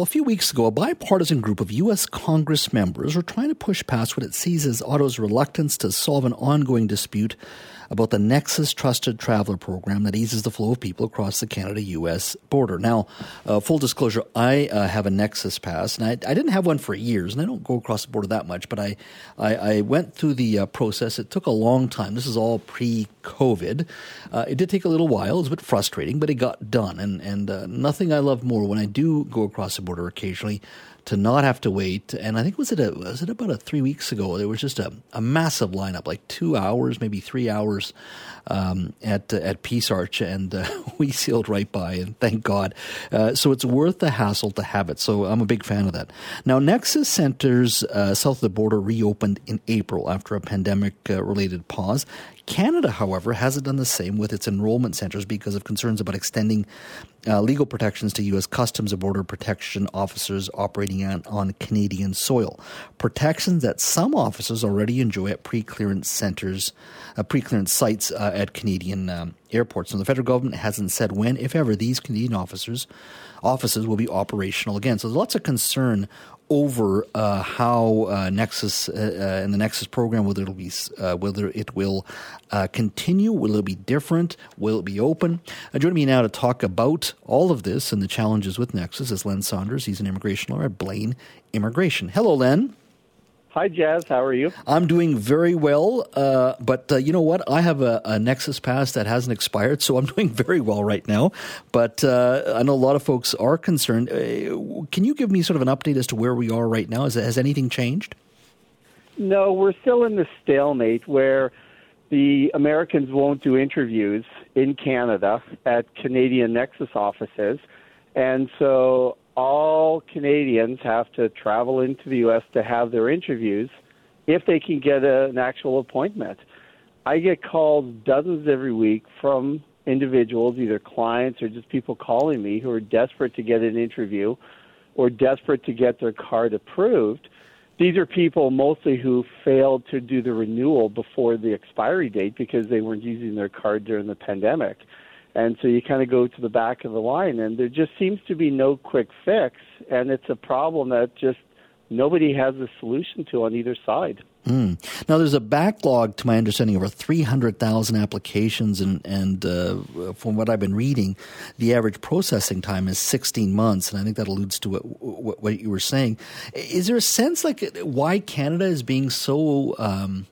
A few weeks ago, a bipartisan group of U.S. Congress members were trying to push past what it sees as Ottawa's reluctance to solve an ongoing dispute about the Nexus Trusted Traveler program that eases the flow of people across the Canada US border. Now, uh, full disclosure, I uh, have a Nexus pass, and I, I, didn't have one for years, and I don't go across the border that much, but I, I, I went through the uh, process. It took a long time. This is all pre COVID. Uh, it did take a little while. It was a bit frustrating, but it got done. And, and uh, nothing I love more when I do go across the border occasionally to not have to wait. And I think was it a, was it about a three weeks ago? There was just a, a massive lineup, like two hours, maybe three hours um, at at Peace Arch, and uh, we sealed right by, and thank God. Uh, so it's worth the hassle to have it. So I'm a big fan of that. Now, Nexus centers uh, south of the border reopened in April after a pandemic uh, related pause. Canada, however, hasn't done the same with its enrollment centers because of concerns about extending uh, legal protections to U.S. Customs and Border Protection officers operating on, on Canadian soil. Protections that some officers already enjoy at pre clearance centers, uh, pre clearance sites uh, at Canadian um, airports. Now, the federal government hasn't said when, if ever, these Canadian officers offices will be operational again. So there's lots of concern over uh, how uh, Nexus uh, uh and the Nexus program whether it'll be uh, whether it will uh, continue, will it be different, will it be open? joining me now to talk about all of this and the challenges with Nexus is Len Saunders. He's an immigration lawyer at Blaine Immigration. Hello, Len. Hi, Jazz. How are you? I'm doing very well. Uh, but uh, you know what? I have a, a, Nexus Pass that hasn't expired, so I'm doing very well right now. But uh, I know a lot of folks are concerned. Uh, can you give me sort of an update as to where we are right now? Is, has anything changed? No, we're still in the stalemate where the Americans won't do interviews in Canada at Canadian Nexus offices. And so all Canadians have to travel into the U.S. to have their interviews if they can get a, an actual appointment. I get calls dozens every week from individuals, either clients or just people calling me who are desperate to get an interview or desperate to get their card approved. These are people mostly who failed to do the renewal before the expiry date because they weren't using their card during the pandemic. And so you kind of go to the back of the line, and there just seems to be no quick fix, and it's a problem that just nobody has a solution to on either side. Mm. Now, there's a backlog, to my understanding, over 300,000 applications, and, and uh, from what I've been reading, the average processing time is 16 months, and I think that alludes to what, what, what you were saying. Is there a sense like why Canada is being so um,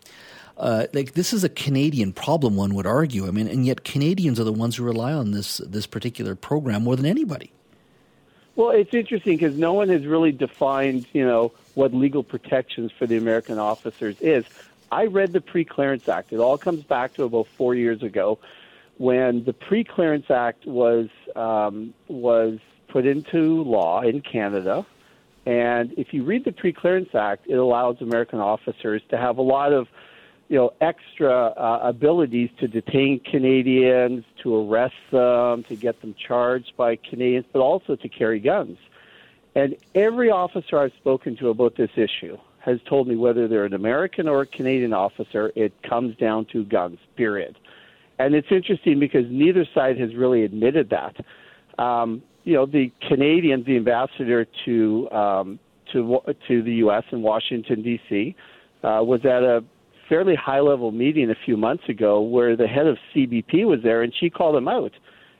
uh, like this is a Canadian problem, one would argue. I mean, and yet Canadians are the ones who rely on this this particular program more than anybody. Well, it's interesting because no one has really defined, you know, what legal protections for the American officers is. I read the Pre-Clearance Act. It all comes back to about four years ago, when the Pre-Clearance Act was um, was put into law in Canada. And if you read the Pre-Clearance Act, it allows American officers to have a lot of you know, extra uh, abilities to detain Canadians, to arrest them, to get them charged by Canadians, but also to carry guns. And every officer I've spoken to about this issue has told me whether they're an American or a Canadian officer, it comes down to guns, period. And it's interesting because neither side has really admitted that. Um, you know, the Canadians, the ambassador to um, to to the U.S. in Washington D.C. Uh, was at a fairly high level meeting a few months ago where the head of CBP was there and she called him out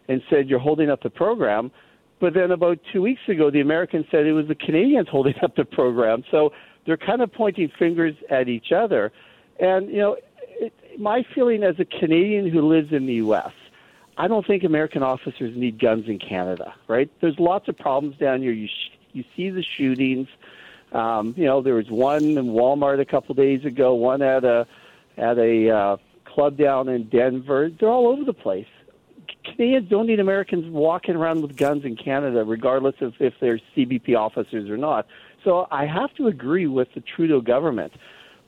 and said, You're holding up the program. But then about two weeks ago, the Americans said it was the Canadians holding up the program. So they're kind of pointing fingers at each other. And, you know, it, my feeling as a Canadian who lives in the U.S., I don't think American officers need guns in Canada, right? There's lots of problems down here. You, sh- you see the shootings. Um, you know, there was one in Walmart a couple days ago, one at a at a uh, club down in Denver. They're all over the place. Canadians don't need Americans walking around with guns in Canada, regardless of if they're CBP officers or not. So I have to agree with the Trudeau government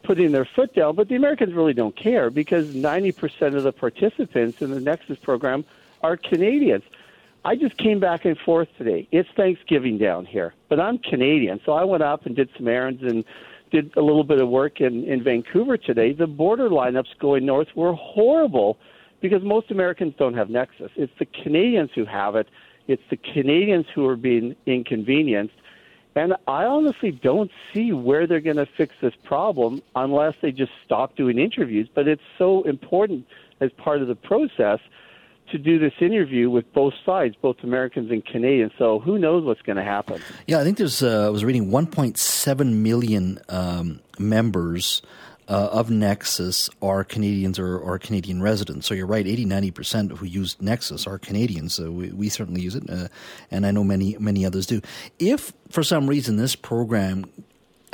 putting their foot down, but the Americans really don't care because 90% of the participants in the Nexus program are Canadians. I just came back and forth today. It's Thanksgiving down here, but I'm Canadian, so I went up and did some errands and did a little bit of work in, in Vancouver today. The border lineups going north were horrible because most Americans don't have Nexus. It's the Canadians who have it. It's the Canadians who are being inconvenienced. And I honestly don't see where they're going to fix this problem unless they just stop doing interviews. But it's so important as part of the process to do this interview with both sides, both Americans and Canadians. So who knows what's going to happen? Yeah, I think there's. Uh, I was reading 1.7 million um, members. Uh, of Nexus are Canadians or, or Canadian residents. So you're right, 80, 90% who use Nexus are Canadians. So we, we certainly use it, uh, and I know many, many others do. If for some reason this program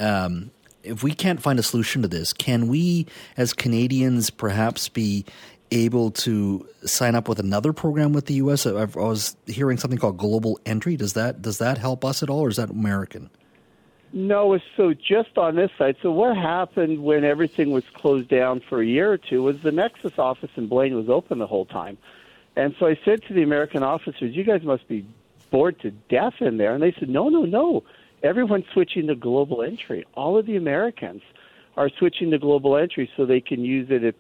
um, if we can't find a solution to this, can we, as Canadians, perhaps be able to sign up with another program with the U.S.? I was hearing something called Global Entry. Does that does that help us at all, or is that American? No, so just on this side. So what happened when everything was closed down for a year or two was the Nexus office in Blaine was open the whole time, and so I said to the American officers, "You guys must be bored to death in there," and they said, "No, no, no. Everyone's switching to Global Entry. All of the Americans." are switching to global entry so they can use it at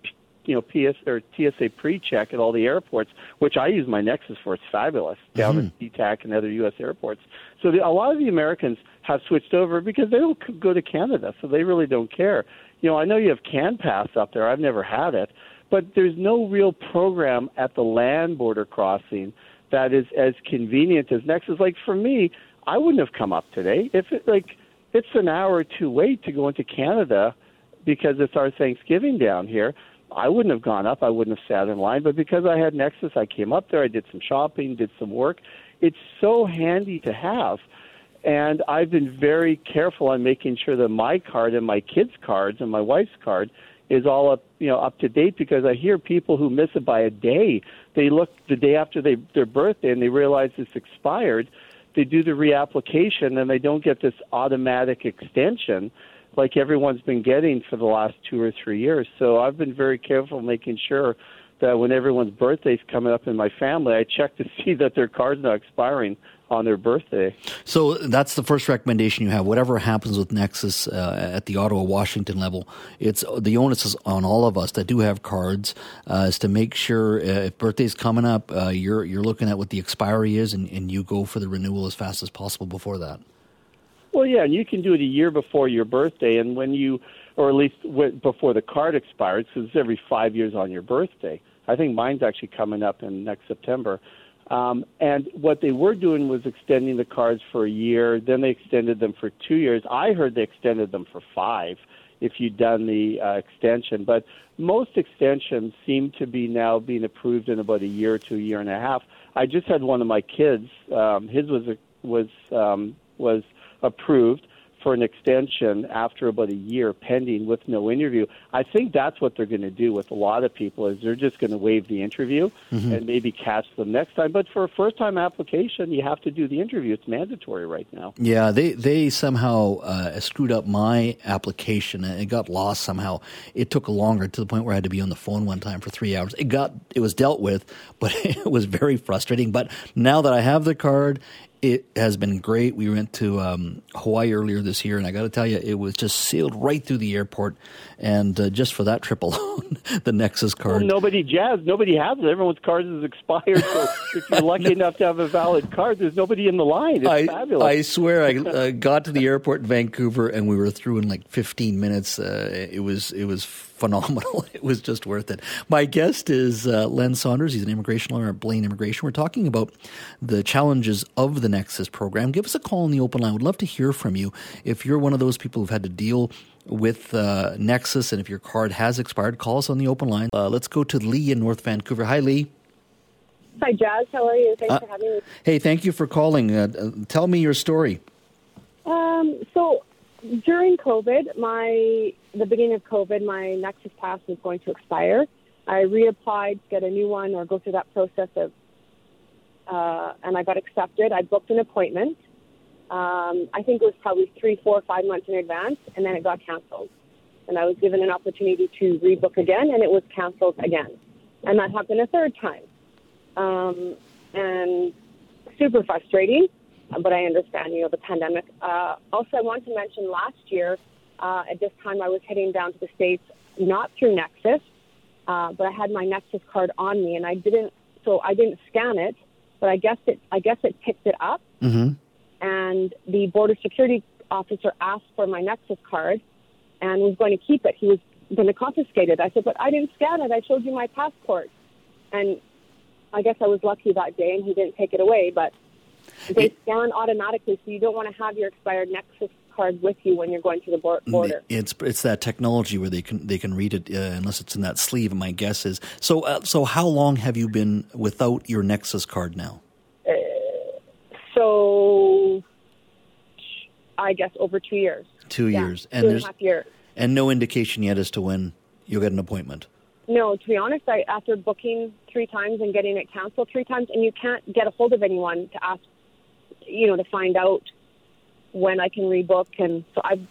you know PS or TSA pre-check at all the airports, which I use my Nexus for. It's fabulous down mm-hmm. at SeaTac and other U.S. airports. So the, a lot of the Americans have switched over because they don't go to Canada, so they really don't care. You know, I know you have CanPass up there. I've never had it, but there's no real program at the land border crossing that is as convenient as Nexus. Like for me, I wouldn't have come up today if it like it's an hour or two wait to go into Canada because it's our Thanksgiving down here. I wouldn't have gone up. I wouldn't have sat in line. But because I had Nexus, I came up there. I did some shopping, did some work. It's so handy to have. And I've been very careful on making sure that my card and my kids' cards and my wife's card is all up, you know, up to date because I hear people who miss it by a day. They look the day after they, their birthday and they realize it's expired. They do the reapplication and they don't get this automatic extension like everyone's been getting for the last two or three years. So I've been very careful making sure that when everyone's birthday's coming up in my family, I check to see that their card's not expiring on their birthday. So that's the first recommendation you have. Whatever happens with Nexus uh, at the Ottawa Washington level, it's the onus is on all of us that do have cards uh, is to make sure uh, if birthday's coming up, uh, you're you're looking at what the expiry is, and, and you go for the renewal as fast as possible before that. Well, yeah, and you can do it a year before your birthday, and when you, or at least before the card expires, because it's every five years on your birthday. I think mine's actually coming up in next September. Um, and what they were doing was extending the cards for a year. Then they extended them for two years. I heard they extended them for five if you'd done the uh, extension. But most extensions seem to be now being approved in about a year to a year and a half. I just had one of my kids. Um, his was a, was um, was approved for an extension after about a year pending with no interview. I think that's what they're going to do with a lot of people is they're just going to waive the interview mm-hmm. and maybe catch them next time. But for a first time application, you have to do the interview. It's mandatory right now. Yeah, they they somehow uh, screwed up my application and it got lost somehow. It took longer to the point where I had to be on the phone one time for 3 hours. It got it was dealt with, but it was very frustrating. But now that I have the card it has been great. We went to um, Hawaii earlier this year, and I got to tell you, it was just sailed right through the airport. And uh, just for that trip alone, the Nexus card. Well, nobody jazz, nobody has it. Everyone's card is expired. So if you're lucky enough to have a valid card, there's nobody in the line. It's I, fabulous. I swear, I uh, got to the airport in Vancouver, and we were through in like 15 minutes. Uh, it was it was phenomenal. It was just worth it. My guest is uh, Len Saunders. He's an immigration lawyer at Blaine Immigration. We're talking about the challenges of the Nexus program. Give us a call on the open line. We'd love to hear from you. If you're one of those people who've had to deal with uh, Nexus and if your card has expired, call us on the open line. Uh, let's go to Lee in North Vancouver. Hi, Lee. Hi, Jazz. How are you? Thanks uh, for having me. Hey, thank you for calling. Uh, tell me your story. Um, so during COVID, my the beginning of COVID, my Nexus Pass was going to expire. I reapplied, to get a new one, or go through that process of, uh, and I got accepted. I booked an appointment. Um, I think it was probably three, four, five months in advance, and then it got canceled. And I was given an opportunity to rebook again, and it was canceled again. And that happened a third time. Um, and super frustrating but I understand, you know, the pandemic. Uh, also, I want to mention last year, uh, at this time, I was heading down to the States, not through Nexus, uh, but I had my Nexus card on me, and I didn't, so I didn't scan it, but I guess it, I guess it picked it up. Mm-hmm. and the border security officer asked for my Nexus card and was going to keep it. He was going to confiscate it. I said, but I didn't scan it. I showed you my passport. And I guess I was lucky that day and he didn't take it away, but they scan automatically, so you don't want to have your expired Nexus card with you when you're going to the border. It's it's that technology where they can they can read it uh, unless it's in that sleeve. My guess is so. Uh, so how long have you been without your Nexus card now? Uh, so I guess over two years. Two yeah, years, and, and a half years, and no indication yet as to when you'll get an appointment. No, to be honest, I after booking three times and getting it canceled three times, and you can't get a hold of anyone to ask, you know, to find out when I can rebook, and so I've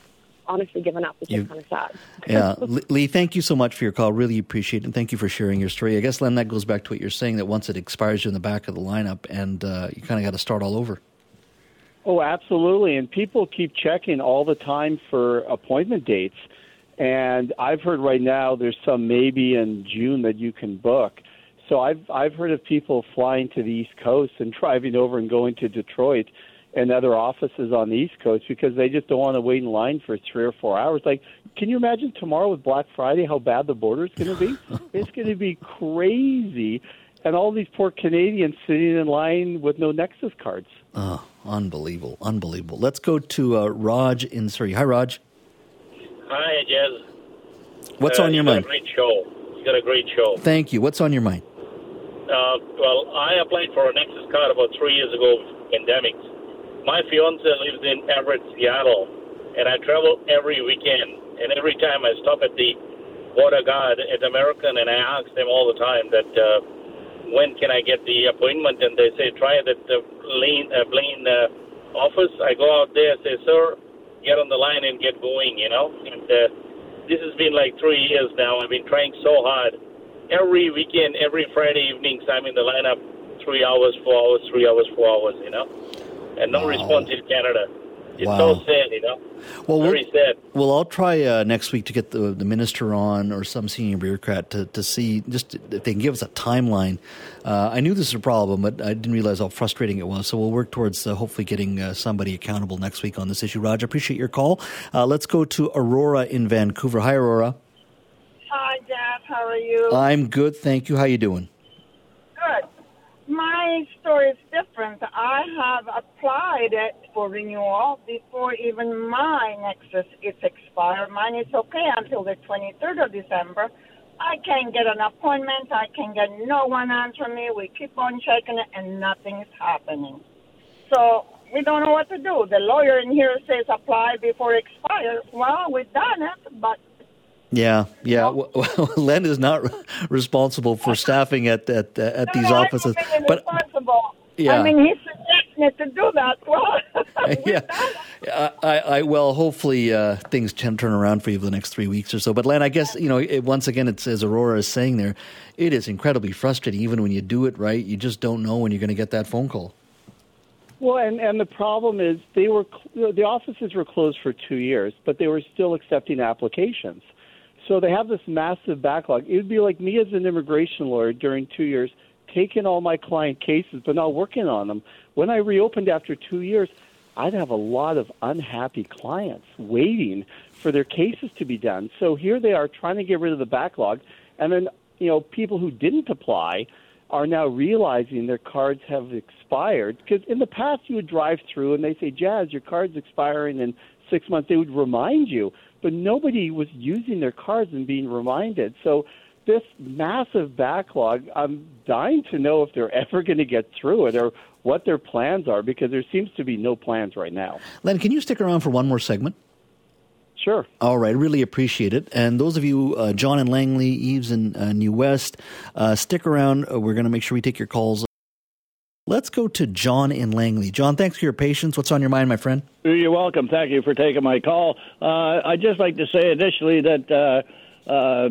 honestly given up. It's just kind of sad. yeah, Lee, thank you so much for your call. Really appreciate it, and thank you for sharing your story. I guess Len, that goes back to what you're saying that once it expires, you're in the back of the lineup, and uh, you kind of got to start all over. Oh, absolutely. And people keep checking all the time for appointment dates. And I've heard right now there's some maybe in June that you can book. So I've I've heard of people flying to the East Coast and driving over and going to Detroit and other offices on the East Coast because they just don't want to wait in line for three or four hours. Like, can you imagine tomorrow with Black Friday how bad the border is going to be? it's going to be crazy, and all these poor Canadians sitting in line with no Nexus cards. Oh, unbelievable, unbelievable. Let's go to uh, Raj in Surrey. Hi, Raj. Hi, Jez. What's uh, on your mind? great show. You got a great show. Thank you. What's on your mind? Uh, well, I applied for a Nexus card about three years ago, pandemic. My fiance lives in Everett, Seattle, and I travel every weekend. And every time I stop at the border guard at American, and I ask them all the time that uh, when can I get the appointment, and they say try it at the Blaine, uh, Blaine uh, office. I go out there, say, sir, get on the line and get going, you know. And uh, this has been like three years now. I've been trying so hard. Every weekend, every Friday evenings, I'm in the lineup three hours, four hours, three hours, four hours, you know. And no wow. response in Canada. It's wow. so sad, you know. Well, Very we'll, sad. Well, I'll try uh, next week to get the, the minister on or some senior bureaucrat to, to see just if they can give us a timeline. Uh, I knew this was a problem, but I didn't realize how frustrating it was. So we'll work towards uh, hopefully getting uh, somebody accountable next week on this issue. Raj, I appreciate your call. Uh, let's go to Aurora in Vancouver. Hi, Aurora. Hi, Jeff. How are you? I'm good, thank you. How you doing? My story is different. I have applied it for renewal before even my Nexus is expired. Mine is okay until the 23rd of December. I can't get an appointment. I can get no one answering me. We keep on checking it, and nothing is happening. So we don't know what to do. The lawyer in here says apply before it expires. Well, we've done it, but yeah, yeah. Well, Len is not responsible for staffing at at, at no, these no, offices, but yeah. I mean, he's suggesting it to do that. Well, yeah. I, I, well, hopefully uh, things can turn around for you for the next three weeks or so. But Len, I guess you know, it, once again, it's as Aurora is saying there, it is incredibly frustrating. Even when you do it right, you just don't know when you're going to get that phone call. Well, and and the problem is they were the offices were closed for two years, but they were still accepting applications. So they have this massive backlog. It would be like me as an immigration lawyer during two years taking all my client cases but not working on them. When I reopened after two years, I'd have a lot of unhappy clients waiting for their cases to be done. So here they are trying to get rid of the backlog, and then you know people who didn't apply are now realizing their cards have expired because in the past you would drive through and they say, "Jazz, your card's expiring in six months." They would remind you, but nobody was using their cards and being reminded. So this massive backlog, I'm dying to know if they're ever going to get through it or what their plans are because there seems to be no plans right now. Len, can you stick around for one more segment? Sure. All right, really appreciate it. And those of you, uh, John and Langley, Eves and uh, New West, uh, stick around. Uh, we're going to make sure we take your calls. Let's go to John in Langley. John, thanks for your patience. What's on your mind, my friend? You're welcome. Thank you for taking my call. Uh, I'd just like to say initially that uh,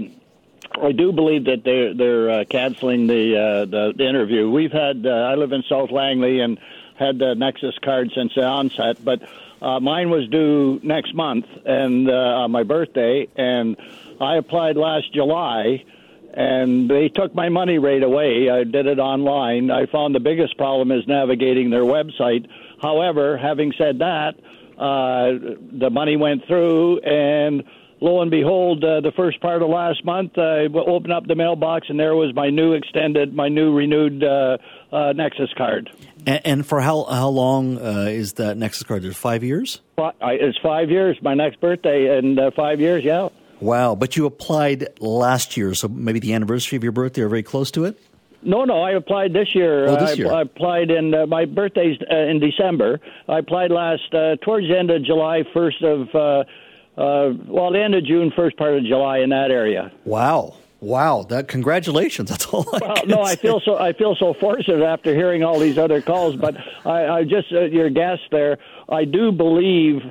I do believe that they're they're uh, canceling the, uh, the, the interview. We've had uh, I live in South Langley and had the Nexus card since the onset, but uh, mine was due next month and uh, my birthday, and I applied last July, and they took my money right away. I did it online. I found the biggest problem is navigating their website. However, having said that, uh, the money went through, and lo and behold, uh, the first part of last month, I opened up the mailbox, and there was my new extended, my new renewed uh, uh, Nexus card. And, and, for how how long uh, is that Nexus card? There's five years. It's five years. My next birthday in uh, five years. Yeah. Wow! But you applied last year, so maybe the anniversary of your birthday, or very close to it. No, no, I applied this year. Oh, this year. I, I applied in uh, my birthday's uh, in December. I applied last uh, towards the end of July, first of uh, uh, well, the end of June, first part of July in that area. Wow. Wow, that congratulations. That's all I Well, no, say. I feel so I feel so fortunate after hearing all these other calls, but I, I just uh, your guest there, I do believe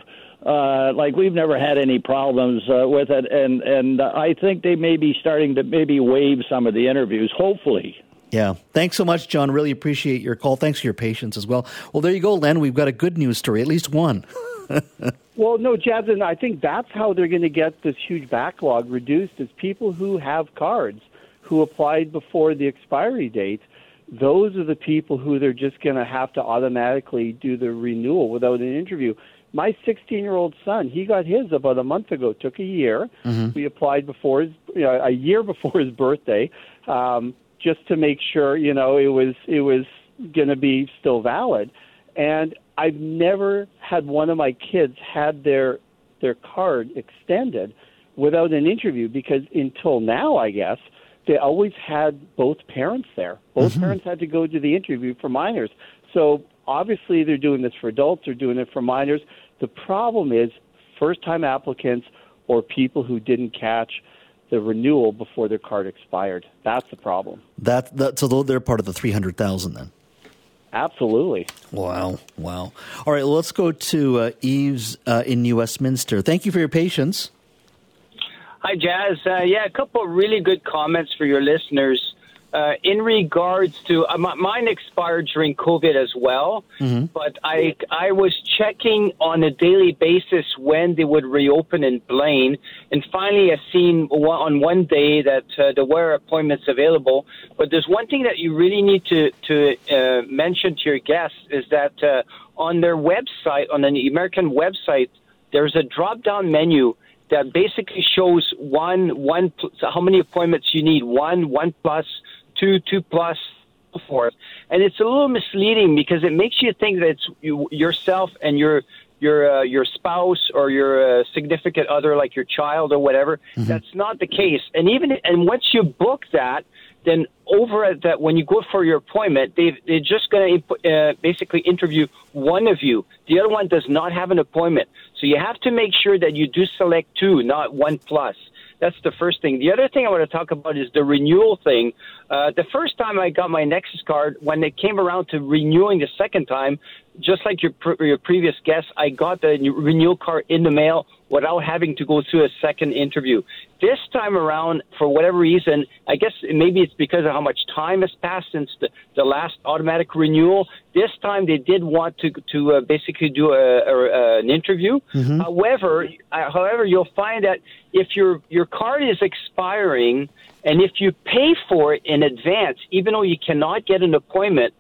uh, like we've never had any problems uh, with it, and and I think they may be starting to maybe waive some of the interviews. Hopefully, yeah. Thanks so much, John. Really appreciate your call. Thanks for your patience as well. Well, there you go, Len. We've got a good news story, at least one. well, no, Jasmine, I think that's how they're going to get this huge backlog reduced is people who have cards who applied before the expiry date. Those are the people who they're just going to have to automatically do the renewal without an interview. My 16 year old son, he got his about a month ago. Took a year. Mm-hmm. We applied before his, you know, a year before his birthday. Um, just to make sure you know it was it was going to be still valid. And I've never had one of my kids had their their card extended without an interview because until now, I guess they always had both parents there. Both mm-hmm. parents had to go to the interview for minors. So obviously they're doing this for adults. They're doing it for minors. The problem is first time applicants or people who didn't catch the renewal before their card expired. That's the problem. That, that so they're part of the three hundred thousand then. Absolutely. Wow. Wow. All right, let's go to uh, Eves uh, in New Westminster. Thank you for your patience. Hi, Jazz. Uh, yeah, a couple of really good comments for your listeners uh, in regards to uh, mine expired during COVID as well, mm-hmm. but I I was checking on a daily basis when they would reopen in Blaine, and finally I seen on one day that uh, there were appointments available. But there's one thing that you really need to to uh, mention to your guests is that uh, on their website, on an American website, there's a drop down menu that basically shows one one how many appointments you need one one plus two, two plus, forth. And it's a little misleading because it makes you think that it's you, yourself and your your uh, your spouse or your uh, significant other, like your child or whatever. Mm-hmm. That's not the case. And even and once you book that, then over at that when you go for your appointment, they they're just going to uh, basically interview one of you. The other one does not have an appointment, so you have to make sure that you do select two, not one plus. That's the first thing. The other thing I want to talk about is the renewal thing. Uh, the first time I got my Nexus card, when it came around to renewing the second time, just like your your previous guest, I got the renewal card in the mail without having to go through a second interview. This time around, for whatever reason, I guess maybe it's because of how much time has passed since the, the last automatic renewal. This time they did want to to uh, basically do a, a, an interview. Mm-hmm. However, uh, however, you'll find that if your your card is expiring and if you pay for it in advance, even though you cannot get an appointment,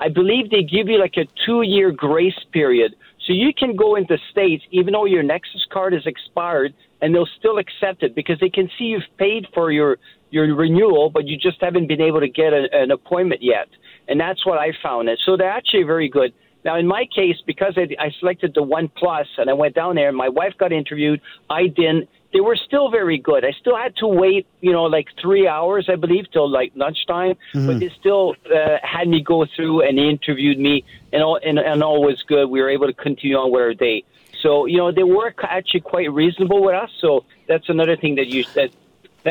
I believe they give you like a two year grace period. So you can go into states even though your Nexus card is expired and they'll still accept it because they can see you've paid for your your renewal, but you just haven't been able to get a, an appointment yet. And that's what I found. And so they're actually very good. Now, in my case, because I, I selected the One Plus and I went down there, my wife got interviewed. I didn't they were still very good. I still had to wait, you know, like three hours, I believe, till like lunchtime. Mm-hmm. But they still uh, had me go through and they interviewed me, and all and, and all was good. We were able to continue on with our day. So you know, they were actually quite reasonable with us. So that's another thing that you that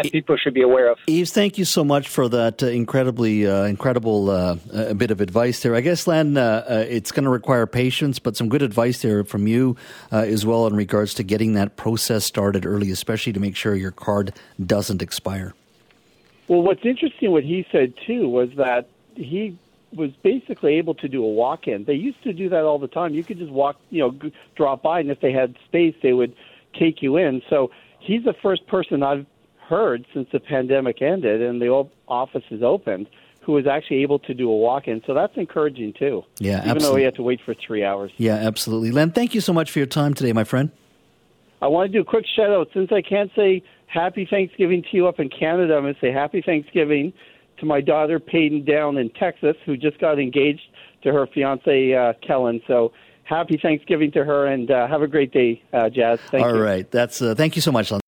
that people should be aware of. Yves, thank you so much for that uh, incredibly uh, incredible uh, bit of advice there. I guess, Len, uh, uh, it's going to require patience, but some good advice there from you uh, as well in regards to getting that process started early, especially to make sure your card doesn't expire. Well, what's interesting, what he said too, was that he was basically able to do a walk-in. They used to do that all the time. You could just walk, you know, drop by, and if they had space, they would take you in. So he's the first person I've heard since the pandemic ended and the office is opened who was actually able to do a walk-in. So that's encouraging too. Yeah, even absolutely. though he had to wait for three hours. Yeah, absolutely. Len, thank you so much for your time today, my friend. I want to do a quick shout out since I can't say Happy Thanksgiving to you up in Canada. I'm going to say Happy Thanksgiving to my daughter Peyton down in Texas, who just got engaged to her fiance uh, Kellen. So happy Thanksgiving to her, and uh, have a great day, uh, Jazz. Thank All you. right. That's uh, thank you so much, Len.